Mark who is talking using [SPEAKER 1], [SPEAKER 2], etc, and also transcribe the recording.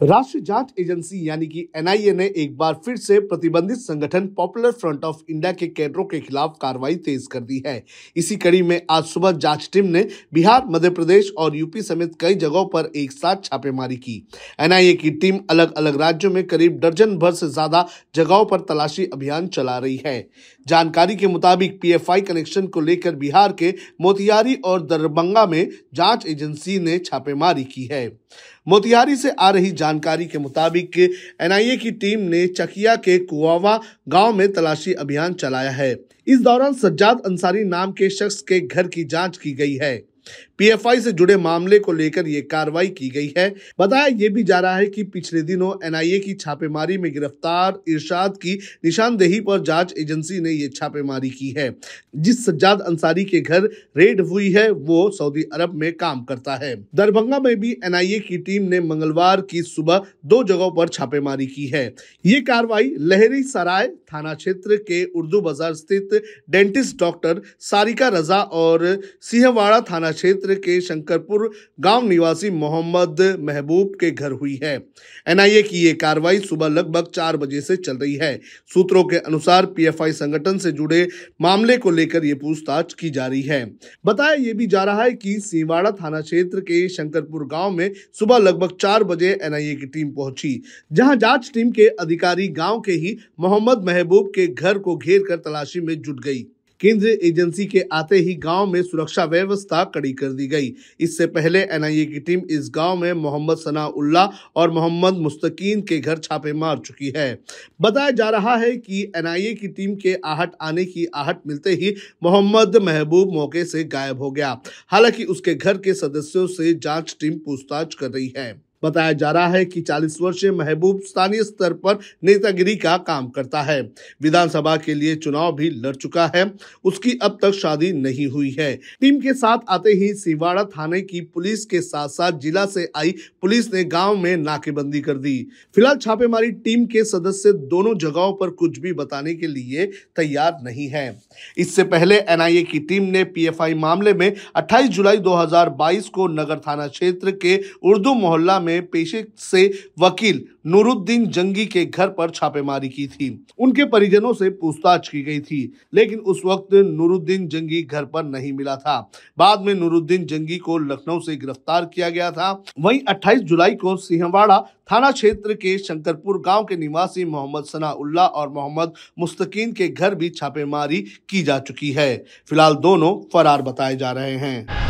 [SPEAKER 1] राष्ट्रीय जाँच एजेंसी यानी कि एनआईए ने एक बार फिर से प्रतिबंधित संगठन पॉपुलर फ्रंट ऑफ़ इंडिया के कैडरों के खिलाफ कार्रवाई तेज कर दी है। इसी कड़ी में आज सुबह जाँच टीम ने बिहार, मध्य प्रदेश और यूपी समेत कई जगहों पर एक साथ छापेमारी की। एनआईए की टीम अलग अलग राज्यों में करीब दर्जन भर से ज़्यादा जगहों पर तलाशी अभियान चला रही है। जानकारी के मुताबिक पीएफआई कनेक्शन को लेकर बिहार के मोतिहारी और दरभंगा में जाँच एजेंसी ने छापेमारी की है। मोतिहारी से आ रही जानकारी के मुताबिक एनआईए की टीम ने चकिया के कुआवा गाँव में तलाशी अभियान चलाया है। इस दौरान सज्जाद अंसारी नाम के शख्स के घर की जाँच की गई है। पीएफआई से जुड़े मामले को लेकर ये कार्रवाई की गई है। बताया ये भी जा रहा है कि पिछले दिनों एनआईए की छापेमारी में गिरफ़्तार इरशाद की निशानदेही पर जाँच एजेंसी ने ये छापेमारी की है। जिस सज्जाद अंसारी के घर रेड हुई है, वो सऊदी अरब में काम करता है। दरभंगा में भी एनआईए की टीम ने मंगलवार की सुबह दो जगहों पर छापेमारी की है। ये कार्रवाई लहरी सराय थाना क्षेत्र के उर्दू बाज़ार स्थित डेंटिस्ट डॉक्टर सारिका रजा और सिंहवाड़ा थाना क्षेत्र के शंकरपुर गाँव निवासी मोहम्मद महबूब के घर हुई है। एनआईए की ये कार्रवाई सुबह लगभग चार बजे से चल रही है। सूत्रों के अनुसार पीएफआई संगठन से जुड़े मामले को लेकर ये पूछताछ की जा रही है। बताया ये भी जा रहा है कि सीवाड़ा थाना क्षेत्र के शंकरपुर गाँव में सुबह लगभग चार बजे एनआईए की टीम पहुँची, जहाँ जाँच टीम के अधिकारी गाँव के ही मोहम्मद महबूब के घर को घेर कर तलाशी में जुट गई। केंद्रीय एजेंसी के आते ही गाँव में सुरक्षा व्यवस्था कड़ी कर दी गई। इससे पहले एनआईए की टीम इस गाँव में मोहम्मद सना उल्ला और मोहम्मद मुस्तकीन के घर छापे मार चुकी है। बताया जा रहा है कि एनआईए की टीम के आहट आने की आहट मिलते ही मोहम्मद महबूब मौके से गायब हो गया। हालाँकि उसके घर के सदस्यों से जाँच टीम पूछताछ कर रही है। बताया जा रहा है कि 40 वर्षीय महबूब स्थानीय स्तर पर नेतागिरी का काम करता है। विधानसभा के लिए चुनाव भी लड़ चुका है। उसकी अब तक शादी नहीं हुई है। टीम के साथ आते ही सिवाड़ा थाने की पुलिस के साथ साथ जिला से आई पुलिस ने गाँव में नाकेबंदी कर दी। फ़िलहाल छापेमारी टीम के सदस्य दोनों जगहों पर कुछ भी बताने के लिए तैयार नहीं है। इससे पहले एनआईए की टीम ने पीएफआई मामले में 28 जुलाई 2022 को नगर थाना क्षेत्र के उर्दू मोहल्ला में में पेशे से वकील नूरुद्दीन जंगी के घर पर छापेमारी की थी। उनके परिजनों से पूछताछ की गई थी, लेकिन उस वक्त नूरुद्दीन जंगी घर पर नहीं मिला था। बाद में नूरुद्दीन जंगी को लखनऊ से गिरफ़्तार किया गया था। वहीं 28 जुलाई को सिंहवाड़ा थाना क्षेत्र के शंकरपुर गाँव के निवासी मोहम्मद सना और मोहम्मद मुस्तकीन के घर भी छापेमारी की जा चुकी है। फ़िलहाल दोनों फरार बताए जा रहे हैं।